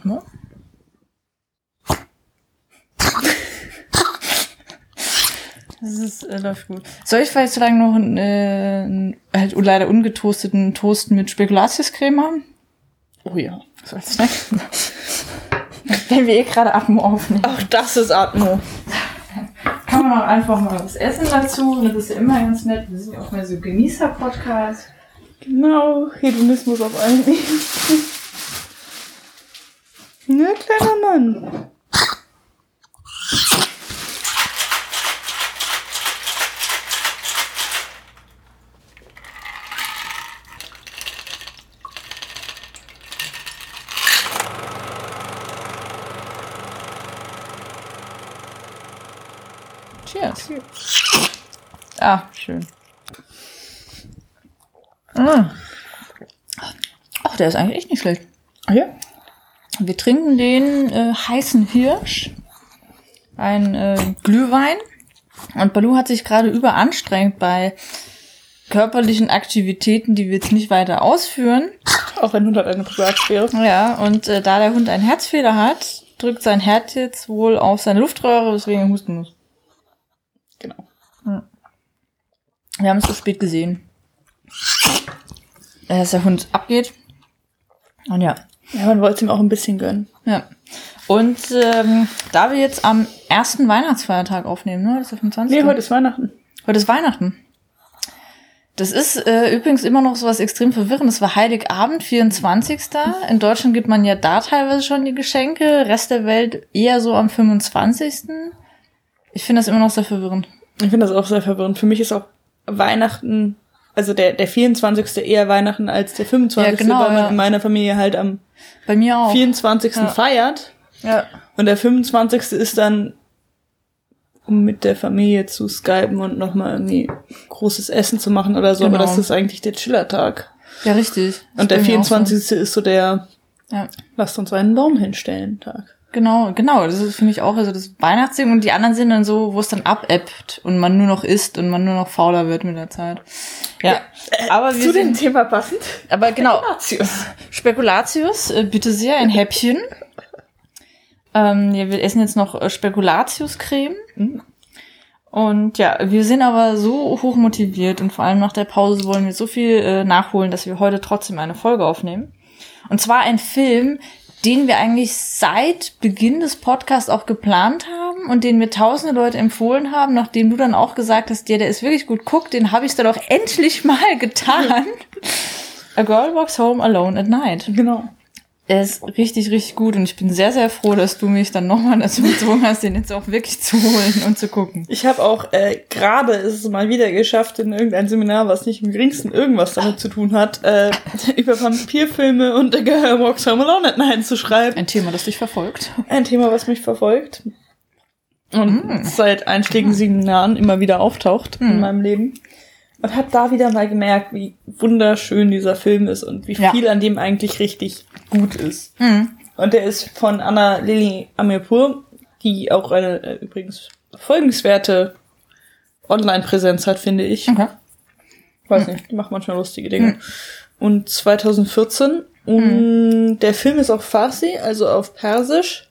Atmo. Das ist, äh, läuft gut. Soll ich vielleicht so lange noch einen, äh, einen halt leider ungetoasteten Toast mit Spekulatiuscreme haben? Oh ja. Soll's nicht? Wenn wir eh gerade Atmo aufnehmen. Ach, das ist Atmo. Kann man auch einfach mal was essen dazu. Das ist ja immer ganz nett. Wir sind ja auch mal so Genießer-Podcast. Genau, Hedonismus auf allen Ebenen. Na, kleiner Mann. Cheers. Ah, schön. Ah. Ach, der ist eigentlich echt nicht schlecht. Ja? Wir trinken den äh, heißen Hirsch, ein äh, Glühwein. Und Balu hat sich gerade überanstrengt bei körperlichen Aktivitäten, die wir jetzt nicht weiter ausführen. Auch ein Hund hat eine Privatsphäre. Ja, und äh, da der Hund einen Herzfehler hat, drückt sein Herz jetzt wohl auf seine Luftröhre, weswegen er husten muss. Genau. Wir haben es so spät gesehen. Äh, Dass der Hund abgeht. Und ja, Ja, man wollte es ihm auch ein bisschen gönnen. Ja. Und ähm, da wir jetzt am ersten Weihnachtsfeiertag aufnehmen, ne? Das ist der 25. Nee, heute ist Weihnachten. Heute ist Weihnachten. Das ist äh, übrigens immer noch so was extrem verwirrendes. war Heiligabend, 24. In Deutschland gibt man ja da teilweise schon die Geschenke, Rest der Welt eher so am 25. Ich finde das immer noch sehr verwirrend. Ich finde das auch sehr verwirrend. Für mich ist auch Weihnachten, also der, der 24. eher Weihnachten als der 25. Ja, genau, weil man ja. in meiner Familie halt am Bei mir auch. 24. Ja. feiert. Ja. Und der 25. ist dann, um mit der Familie zu skypen und nochmal irgendwie großes Essen zu machen oder so. Genau. Aber das ist eigentlich der Chillertag. ja, richtig. Das Und der bei mir auch so. 24. ist so der, Ja. lasst uns einen Baum hinstellen, Tag. Genau, genau. Das ist für mich auch also das Weihnachtsding und die anderen sind dann so, wo es dann abebbt und man nur noch isst und man nur noch fauler wird mit der Zeit. Ja, aber wir Zu dem Thema passend. aber genau, Spekulatius. Spekulatius, äh, bitte sehr, ein Häppchen. Ähm, ja, wir essen jetzt noch äh, Spekulatius-Creme. Und ja, wir sind aber so hoch motiviert und vor allem nach der Pause wollen wir so viel äh, nachholen, dass wir heute trotzdem eine Folge aufnehmen. Und zwar ein Film, den wir eigentlich seit Beginn des Podcasts auch geplant haben und den mir tausende Leute empfohlen haben, nachdem du dann auch gesagt hast, ja, der ist wirklich gut, guck, den habe ich dann auch endlich mal getan. A Girl Walks Home Alone at Night. Genau. Er ist richtig, richtig gut und ich bin sehr, sehr froh, dass du mich dann nochmal dazu gezwungen hast, den jetzt auch wirklich zu holen und zu gucken. Ich habe auch äh, gerade ist es mal wieder geschafft, in irgendein Seminar, was nicht im geringsten irgendwas damit zu tun hat, äh, über Vampirfilme und The Girl Walks Home Alone at Night zu schreiben. Ein Thema, das dich verfolgt. Ein Thema, was mich verfolgt und seit einschlägigen Seminaren immer wieder auftaucht in meinem Leben. Und habe da wieder mal gemerkt, wie wunderschön dieser Film ist und wie Ja. viel an dem eigentlich richtig gut ist. Mhm. Und der ist von Anna Lili Amirpur, die auch eine äh, übrigens folgenswerte Online-Präsenz hat, finde ich. Okay. Weiß nicht, die macht manchmal lustige Dinge. Und 2014. Und der Film ist auf Farsi, also auf Persisch.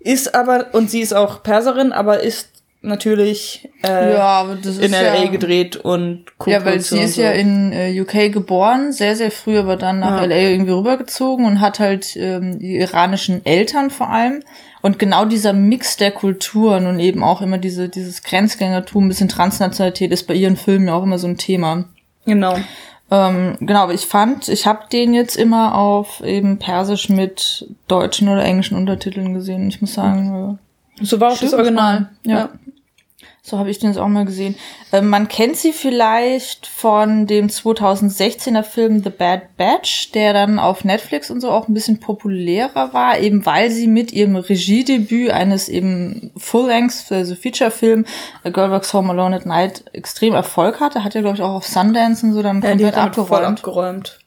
Ist aber, und sie ist auch Perserin, aber ist natürlich äh, ja, aber das in LA ja, gedreht und Ja, weil sie ist und ja so. in äh, UK geboren, sehr, sehr früh, aber dann nach Ja. LA irgendwie rübergezogen und hat halt ähm, die iranischen Eltern vor allem. Und genau dieser Mix der Kulturen und eben auch immer diese, dieses Grenzgängertum, ein bisschen Transnationalität ist bei ihren Filmen ja auch immer so ein Thema. Genau. Ähm, genau, aber ich fand, ich habe den jetzt immer auf eben Persisch mit deutschen oder englischen Untertiteln gesehen. Ich muss sagen, So war auch Stimmt, das Original. ja. So habe ich den jetzt auch mal gesehen. Ähm, man kennt sie vielleicht von dem 2016er Film The Bad Batch, der dann auf Netflix und so auch ein bisschen populärer war, eben weil sie mit ihrem Regiedebüt eines eben Full-Length, also Feature-Film, A Girl Walks Home Alone at Night, extrem Erfolg hatte. Hat ja, glaube ich, auch auf Sundance und so dann Ja, komplett damit voll abgeräumt. abgeräumt.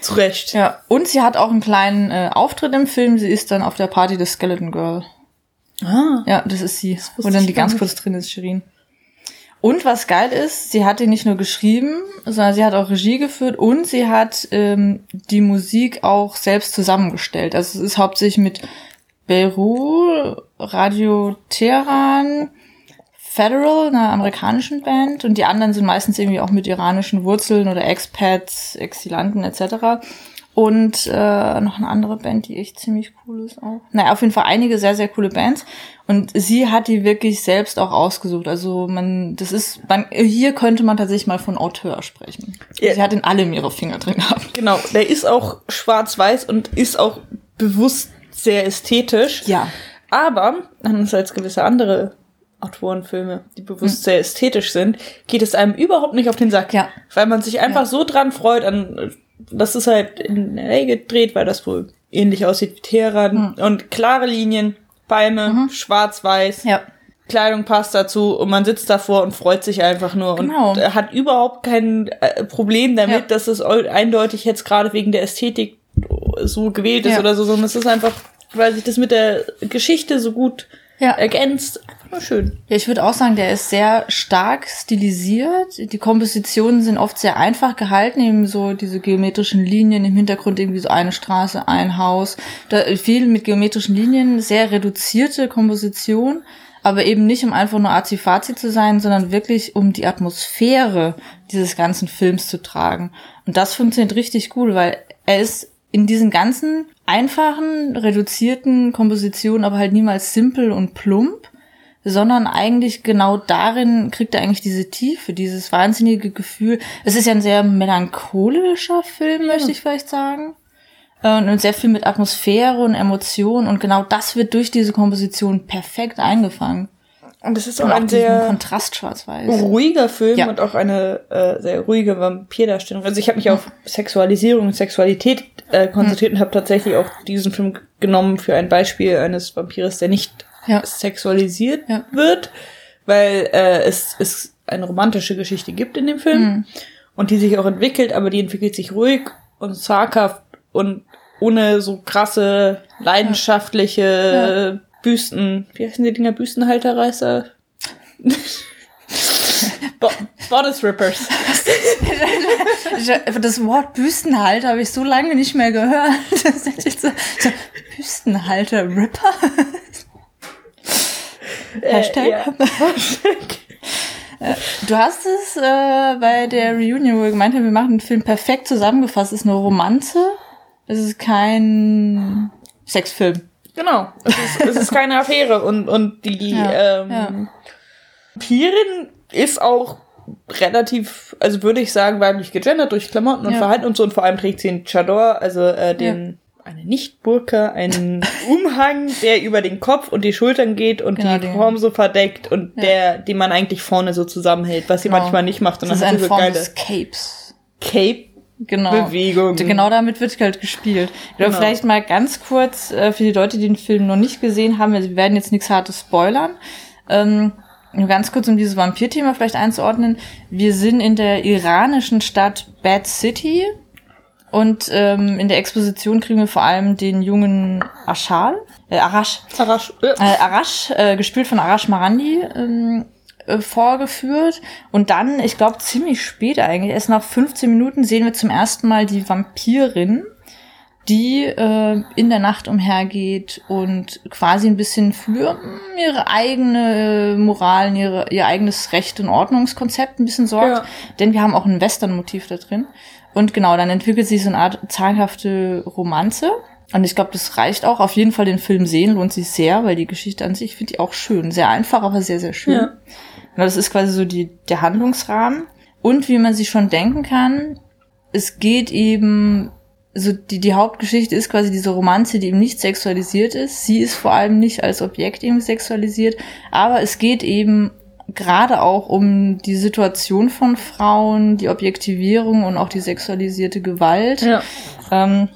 Zu Recht. Ja, und sie hat auch einen kleinen äh, Auftritt im Film. Sie ist dann auf der Party des Skeleton Girl. Ah. Ja, das ist sie. wusste Wo dann die ganz nicht. kurz drin ist, Shirin. Und was geil ist, sie hat ihn nicht nur geschrieben, sondern sie hat auch Regie geführt und sie hat ähm, die Musik auch selbst zusammengestellt. Also es ist hauptsächlich mit Beirut, Radio Teheran, Federal, einer amerikanischen Band, und die anderen sind meistens irgendwie auch mit iranischen Wurzeln oder Expats, Exilanten etc. Und äh, noch eine andere Band, die echt ziemlich cool ist auch. Naja, auf jeden Fall einige sehr, sehr coole Bands. Und sie hat die wirklich selbst auch ausgesucht. Also man, das ist, man, hier könnte man tatsächlich mal von Auteur sprechen. Ja. Sie hat in allem ihre Finger drin gehabt. Genau, der ist auch schwarz-weiß und ist auch bewusst sehr ästhetisch. Ja. Aber, anders als gewisse andere Autorenfilme, die bewusst sehr ästhetisch sind, geht es einem überhaupt nicht auf den Sack. Ja. Weil man sich einfach Ja. so dran freut an, das ist halt in LA gedreht, weil das wohl ähnlich aussieht wie Teheran und klare Linien, Beine, schwarz-weiß. Ja. Kleidung passt dazu und man sitzt davor und freut sich einfach nur Genau. und er hat überhaupt kein äh, Problem damit, Ja. dass es eu- eindeutig jetzt gerade wegen der Ästhetik so gewählt ist Ja. oder so, sondern es ist einfach, weil sich das mit der Geschichte so gut Ja. ergänzt. Einfach nur schön. Ja, ich würde auch sagen, der ist sehr stark stilisiert. Die Kompositionen sind oft sehr einfach gehalten, eben so diese geometrischen Linien im Hintergrund, irgendwie so eine Straße, ein Haus. Da viel mit geometrischen Linien, sehr reduzierte Komposition, aber eben nicht um einfach nur azi-fazi zu sein, sondern wirklich um die Atmosphäre dieses ganzen Films zu tragen. Und das funktioniert richtig gut, weil er ist in diesen ganzen einfachen, reduzierten Kompositionen aber halt niemals simpel und plump, sondern eigentlich genau darin kriegt er eigentlich diese Tiefe, dieses wahnsinnige Gefühl. Es ist ja ein sehr melancholischer Film, möchte ich vielleicht sagen. Und sehr viel mit Atmosphäre und Emotionen und genau das wird durch diese Komposition perfekt eingefangen. Und es ist auch auch ein diesen sehr Kontrast schwarz-weiß. ruhiger Film Ja. und auch eine äh, sehr ruhige Vampirdarstellung. Also ich habe mich auf Sexualisierung und Sexualität äh, konzentriert und habe tatsächlich auch diesen Film genommen für ein Beispiel eines Vampires, der nicht Ja. sexualisiert Ja. wird, weil äh, es, es eine romantische Geschichte gibt in dem Film Mhm. und die sich auch entwickelt, aber die entwickelt sich ruhig und zaghaft und ohne so krasse, leidenschaftliche Büsten, wie heißen die Dinger, Büstenhalterreißer? Bo Bodice Rippers. Das Wort Büstenhalter habe ich so lange nicht mehr gehört. Das ist jetzt so, so Büstenhalter Ripper. Hashtag. Äh, ja. Du hast es äh, bei der Reunion, wo wir gemeint haben, wir machen den Film perfekt zusammengefasst. Es ist eine Romanze. Es ist kein Sexfilm. Genau. Es ist, es ist keine Affäre und, und die Ja, ähm, ja. Vampirin ist auch relativ, also würde ich sagen, weiblich gegendert durch Klamotten und Ja. Verhalten und so und vor allem trägt sie einen Chador, also äh, den eine Nicht-Burka, einen Umhang, der über den Kopf und die Schultern geht und Genau, die Form so verdeckt und der, den man eigentlich vorne so zusammenhält, was sie Genau. manchmal nicht macht. Und Das ist dann hat eine sie so geile Capes. Genau. Cape-Bewegung. Genau damit wird halt gespielt. Oder Genau. vielleicht mal ganz kurz äh, für die Leute, die den Film noch nicht gesehen haben, wir werden jetzt nichts Hartes spoilern. Ähm, nur ganz kurz, um dieses Vampir-Thema vielleicht einzuordnen. Wir sind in der iranischen Stadt Bad City und ähm, in der Exposition kriegen wir vor allem den jungen Ashal, äh, Arash, Arash, äh, Arash, äh, gespielt von Arash Marandi, ähm, äh, vorgeführt. Und dann, ich glaube, ziemlich spät eigentlich, erst nach 15 Minuten sehen wir zum ersten Mal die Vampirin, die äh, in der Nacht umhergeht und quasi ein bisschen für mm, ihre eigene äh, Moral, ihre, ihr eigenes Recht und Ordnungskonzept ein bisschen sorgt. Ja. Denn wir haben auch ein Western-Motiv da drin. Und genau, dann entwickelt sich so eine Art zaghafte Romanze. Und ich glaube, das reicht auch. Auf jeden Fall den Film sehen, lohnt sich sehr, weil die Geschichte an sich, ich finde die auch schön. Sehr einfach, aber sehr, sehr schön. Ja. Das ist quasi so die, der Handlungsrahmen. Und wie man sich schon denken kann, es geht eben, so die, die Hauptgeschichte ist quasi diese Romanze, die eben nicht sexualisiert ist. Sie ist vor allem nicht als Objekt eben sexualisiert, aber es geht eben gerade auch um die Situation von Frauen, die Objektivierung und auch die sexualisierte Gewalt. ja. Ähm,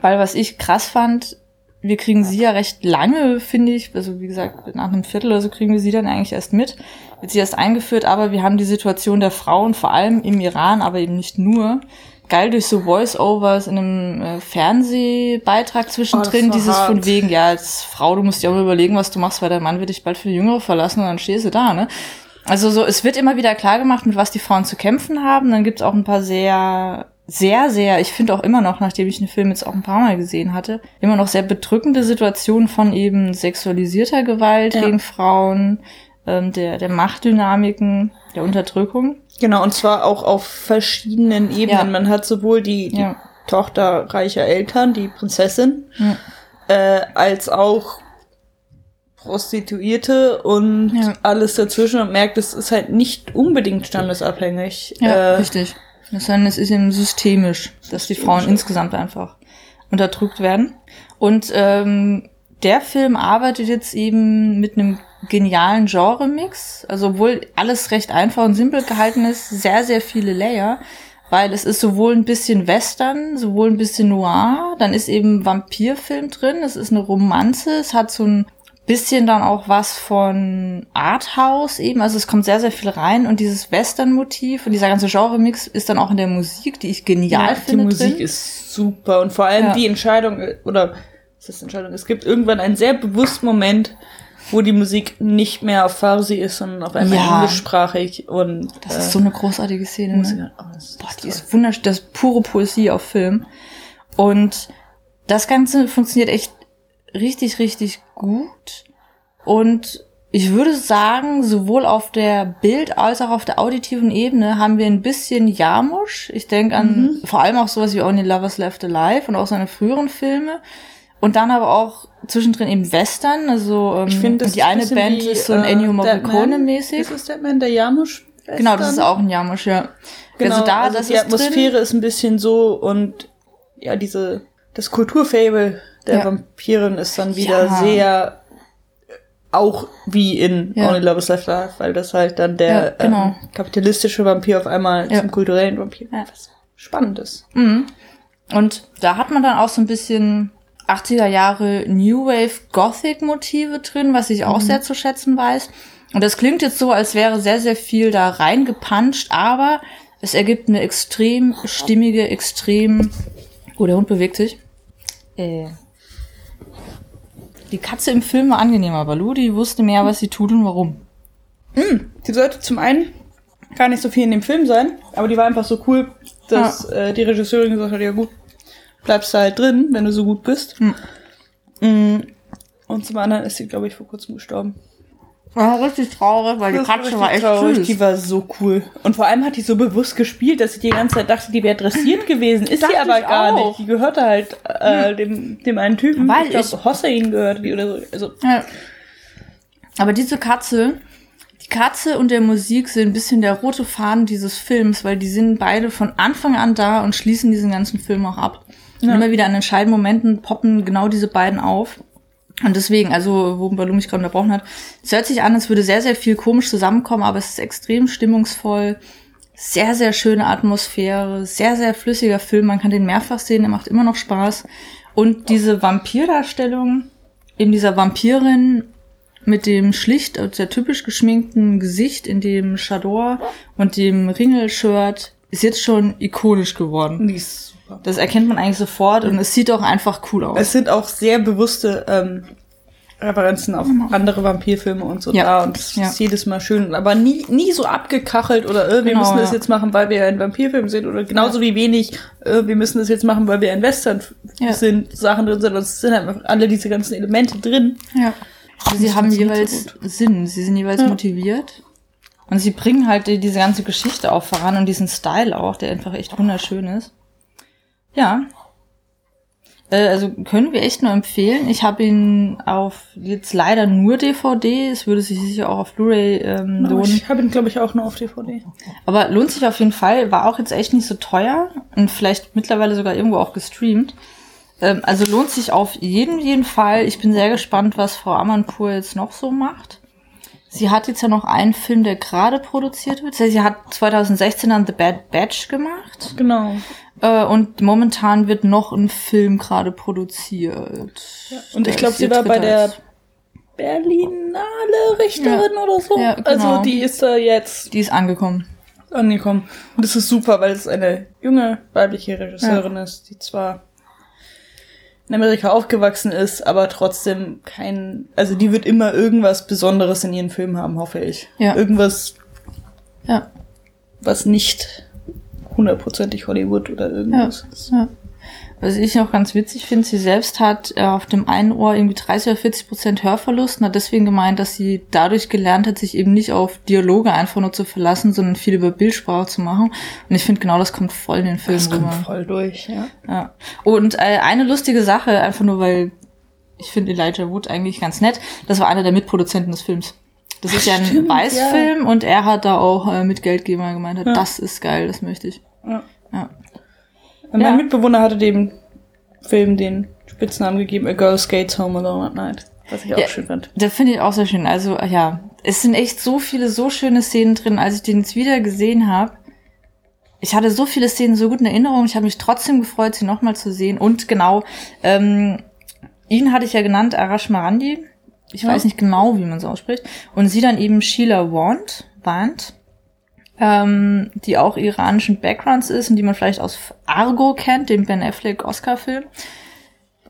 weil was ich krass fand, wir kriegen sie ja recht lange, finde ich. Also wie gesagt, nach einem Viertel oder so kriegen wir sie dann eigentlich erst mit. Wird sie erst eingeführt, aber wir haben die Situation der Frauen, vor allem im Iran, aber eben nicht nur, geil durch so Voice-Overs in einem äh, Fernsehbeitrag zwischendrin, war dieses hart. von wegen, ja, als Frau, du musst dir auch mal überlegen, was du machst, weil dein Mann wird dich bald für Jüngere verlassen und dann stehst du da, ne? Also so, es wird immer wieder klar gemacht, mit was die Frauen zu kämpfen haben. Dann gibt's auch ein paar sehr, sehr, sehr, ich finde auch immer noch, nachdem ich den Film jetzt auch ein paar Mal gesehen hatte, immer noch sehr bedrückende Situationen von eben sexualisierter Gewalt Ja. gegen Frauen, ähm, der, der Machtdynamiken, der Unterdrückung. Genau, und zwar auch auf verschiedenen Ebenen. Ja. Man hat sowohl die, die Ja. Tochter reicher Eltern, die Prinzessin, Ja. äh, als auch Prostituierte und Ja. alles dazwischen und merkt, es ist halt nicht unbedingt standesabhängig. Ja, äh, richtig. Sondern es ist eben systemisch, dass die Frauen insgesamt einfach unterdrückt werden. Und ähm, der Film arbeitet jetzt eben mit einem genialen Genre-Mix. Also obwohl alles recht einfach und simpel gehalten ist, sehr, sehr viele Layer. Weil es ist sowohl ein bisschen Western, sowohl ein bisschen Noir, dann ist eben Vampirfilm drin, es ist eine Romanze, es hat so ein bisschen dann auch was von Arthouse eben, also es kommt sehr, sehr viel rein und dieses Western-Motiv und dieser ganze Genre-Mix ist dann auch in der Musik, die ich genial ja, finde. die Musik drin. ist super und vor allem Ja. die Entscheidung, äh, oder was ist Entscheidung? Es gibt irgendwann einen sehr bewussten Moment, wo die Musik nicht mehr auf Farsi ist, sondern auf einmal Ja. englischsprachig und Das ist so eine großartige Szene. Musik, Ne? oh, das ist Boah, die toll. ist wunderschön, das ist pure Poesie auf Film. Und das Ganze funktioniert echt richtig, richtig gut. Und ich würde sagen, sowohl auf der Bild- als auch auf der auditiven Ebene haben wir ein bisschen Jarmusch. Ich denke an vor allem auch sowas wie Only Lovers Left Alive und auch seine früheren Filme. Und dann aber auch zwischendrin eben Western. Also ähm, Ich finde, das die ein eine Band wie, ist so ein äh, Ennio. Morricone-mäßig. Ist es Deadman, der Jamusch? Genau, das ist auch ein Jarmusch, ja. Genau, also da, also das die ist Atmosphäre drin. ist ein bisschen so und ja, diese, das Kulturfable der Ja. Vampirin ist dann wieder Ja. sehr äh, auch wie in Ja. Only Love is Left Alive, weil das halt dann der Ja, genau. ähm, kapitalistische Vampir auf einmal Ja. zum kulturellen Vampir Ja. was spannend ist. Mhm. Und da hat man dann auch so ein bisschen 80er Jahre New Wave Gothic Motive drin, was ich auch Mhm. sehr zu schätzen weiß. Und das klingt jetzt so, als wäre sehr, sehr viel da reingepanscht, aber es ergibt eine extrem stimmige, extrem... Oh, der Hund bewegt sich. Äh. Die Katze im Film war angenehmer, Balu, die wusste mehr, was sie tut und warum. Die sollte zum einen gar nicht so viel in dem Film sein, aber die war einfach so cool, dass äh, die Regisseurin gesagt hat, ja gut, bleibst du halt drin, wenn du so gut bist. Hm. Mm. Und zum anderen ist sie, glaube ich, vor kurzem gestorben. War richtig traurig, weil die Das war Katze war echt traurig. süß. Die war so cool. Und vor allem hat die so bewusst gespielt, dass ich die ganze Zeit dachte, die wäre dressiert gewesen. Ist sie aber gar auch. nicht. Die gehörte halt äh, dem, dem einen Typen. Weil ich glaube, Hossein gehörte die oder so. Also, Ja. Aber diese Katze, die Katze und der Musik sind ein bisschen der rote Faden dieses Films, weil die sind beide von Anfang an da und schließen diesen ganzen Film auch ab. Und Ja. immer wieder an entscheidenden Momenten poppen genau diese beiden auf. Und deswegen, also, wo Balloon mich gerade unterbrochen hat, es hört sich an, als würde sehr, sehr viel komisch zusammenkommen, aber es ist extrem stimmungsvoll. Sehr, sehr schöne Atmosphäre, sehr, sehr flüssiger Film. Man kann den mehrfach sehen, er macht immer noch Spaß. Und diese Vampirdarstellung, eben dieser Vampirin mit dem schlicht, sehr typisch geschminkten Gesicht in dem Chador und dem Ringelshirt, ist jetzt schon ikonisch geworden. die ist. Das erkennt man eigentlich sofort und es sieht auch einfach cool aus. Es sind auch sehr bewusste ähm, Referenzen auf andere Vampirfilme und so Ja. da. Und es Ja. ist jedes Mal schön. Aber nie, nie so abgekachelt oder äh, wir Genau, müssen das ja. jetzt machen, weil wir ein Vampirfilm sind. Oder genauso wie wenig, äh, wir müssen das jetzt machen, weil wir ein Western sind, Sachen drin sind. Und es sind einfach alle diese ganzen Elemente drin. Ja. Also sie Das haben jeweils so Sinn, sie sind jeweils motiviert. Und sie bringen halt die, diese ganze Geschichte auch voran und diesen Style auch, der einfach echt wunderschön ist. Ja. Äh, also können wir echt nur empfehlen. Ich habe ihn auf jetzt leider nur DVD. Es würde sich sicher auch auf Blu-ray ähm, lohnen. ich habe ihn, glaube ich, auch nur auf DVD. Aber lohnt sich auf jeden Fall. War auch jetzt echt nicht so teuer und vielleicht mittlerweile sogar irgendwo auch gestreamt. Ähm, also lohnt sich auf jeden, jeden Fall. Ich bin sehr gespannt, was Frau Amanpour jetzt noch so macht. Sie hat jetzt ja noch einen Film, der gerade produziert wird. Das heißt, Sie hat 2016 dann The Bad Batch gemacht. Genau. Äh, und momentan wird noch ein Film gerade produziert. Und ich glaube, sie war bei der. Berlinale Richterin oder so. Ja, genau. Also die ist da jetzt Die ist angekommen. angekommen. Und das ist super, weil es eine junge weibliche Regisseurin ist, die zwar in Amerika aufgewachsen ist, aber trotzdem kein, also die wird immer irgendwas Besonderes in ihren Filmen haben, hoffe ich. Ja. Irgendwas, Ja. was nicht hundertprozentig Hollywood oder irgendwas ist. Ja. Was ich auch ganz witzig finde, sie selbst hat äh, auf dem einen Ohr irgendwie 30 oder 40 Prozent Hörverlust und hat deswegen gemeint, dass sie dadurch gelernt hat, sich eben nicht auf Dialoge einfach nur zu verlassen, sondern viel über Bildsprache zu machen. Und ich finde genau das kommt voll in den Film Das rüber. kommt voll durch, ja. Ja. Und äh, eine lustige Sache, einfach nur weil ich finde Elijah Wood eigentlich ganz nett, das war einer der Mitproduzenten des Films. Das ist ja ein Stimmt, Weißfilm und er hat da auch äh, mit Geldgeber gemeint, hat, das ist geil, das möchte ich. ja. Ja. Ja. mein Mitbewohner hatte dem Film den Spitznamen gegeben, A Girl Skates Home Alone at Night. Was ich auch Ja. schön fand. Das finde ich auch sehr schön. Also ja, es sind echt so viele so schöne Szenen drin, als ich den jetzt wieder gesehen habe. Ich hatte so viele Szenen so gut in Erinnerung. Ich habe mich trotzdem gefreut, sie nochmal zu sehen. Und genau, ähm, ihn hatte ich ja genannt, Arash Marandi. Ich Ja. weiß nicht genau, wie man es ausspricht. Und sie dann eben Sheila Wand, Wand ähm, die auch iranischen Backgrounds ist und die man vielleicht aus Argo kennt, dem Ben Affleck Oscar-Film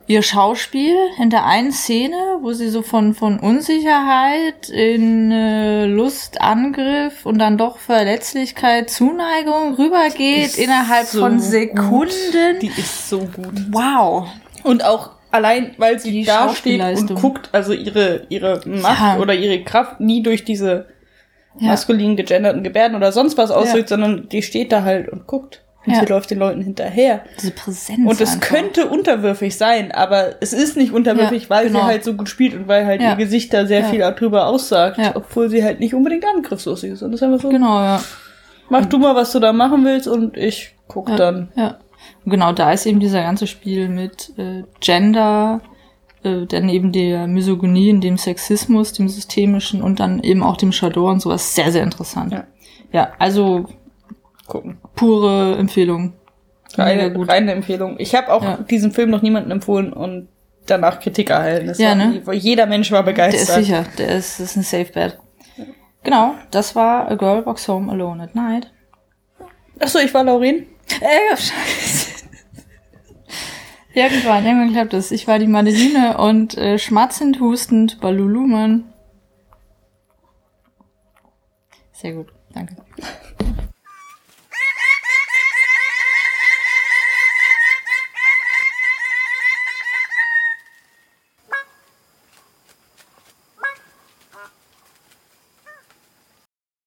ihr Schauspiel in der einen Szene, wo sie so von, von Unsicherheit in äh, Lust, Angriff und dann doch Verletzlichkeit, Zuneigung rübergeht innerhalb so von gut. Sekunden. Die ist so gut. wow. Und auch allein, weil sie Die da steht und guckt, also ihre, ihre Macht Ja. oder ihre Kraft nie durch diese Ja. maskulinen, gegenderten Gebärden oder sonst was ausdrückt, Ja. sondern die steht da halt und guckt. Und sie läuft den Leuten hinterher. Diese Präsenz. Und es einfach. könnte unterwürfig sein, aber es ist nicht unterwürfig, weil genau. sie halt so gut spielt und weil halt ihr Gesicht da sehr viel darüber aussagt, obwohl sie halt nicht unbedingt angriffslos ist. Und das ist einfach so, Genau, ja. mach du mal, was du da machen willst und ich guck dann. Ja. Genau da ist eben dieser ganze Spiel mit äh, Gender, äh, dann eben der Misogynie, dem Sexismus, dem Systemischen und dann eben auch dem Chador und sowas sehr, sehr interessant. Ja. Ja, also Gucken. pure Empfehlung. Reine, reine Empfehlung. Ich habe auch Ja. diesen Film noch niemandem empfohlen und danach Kritik erhalten. Das Ja, war, ne? Jeder Mensch war Der ist begeistert. sicher, der ist, das ist ein Safe Bet. Genau, das war A Girl Walks Home Alone at Night. Achso, ich war Lauren. Äh, scheiße. Irgendwann, irgendwann klappt es. Ich war die Madeline und äh, schmatzend, hustend, Baluluman. Sehr gut, danke.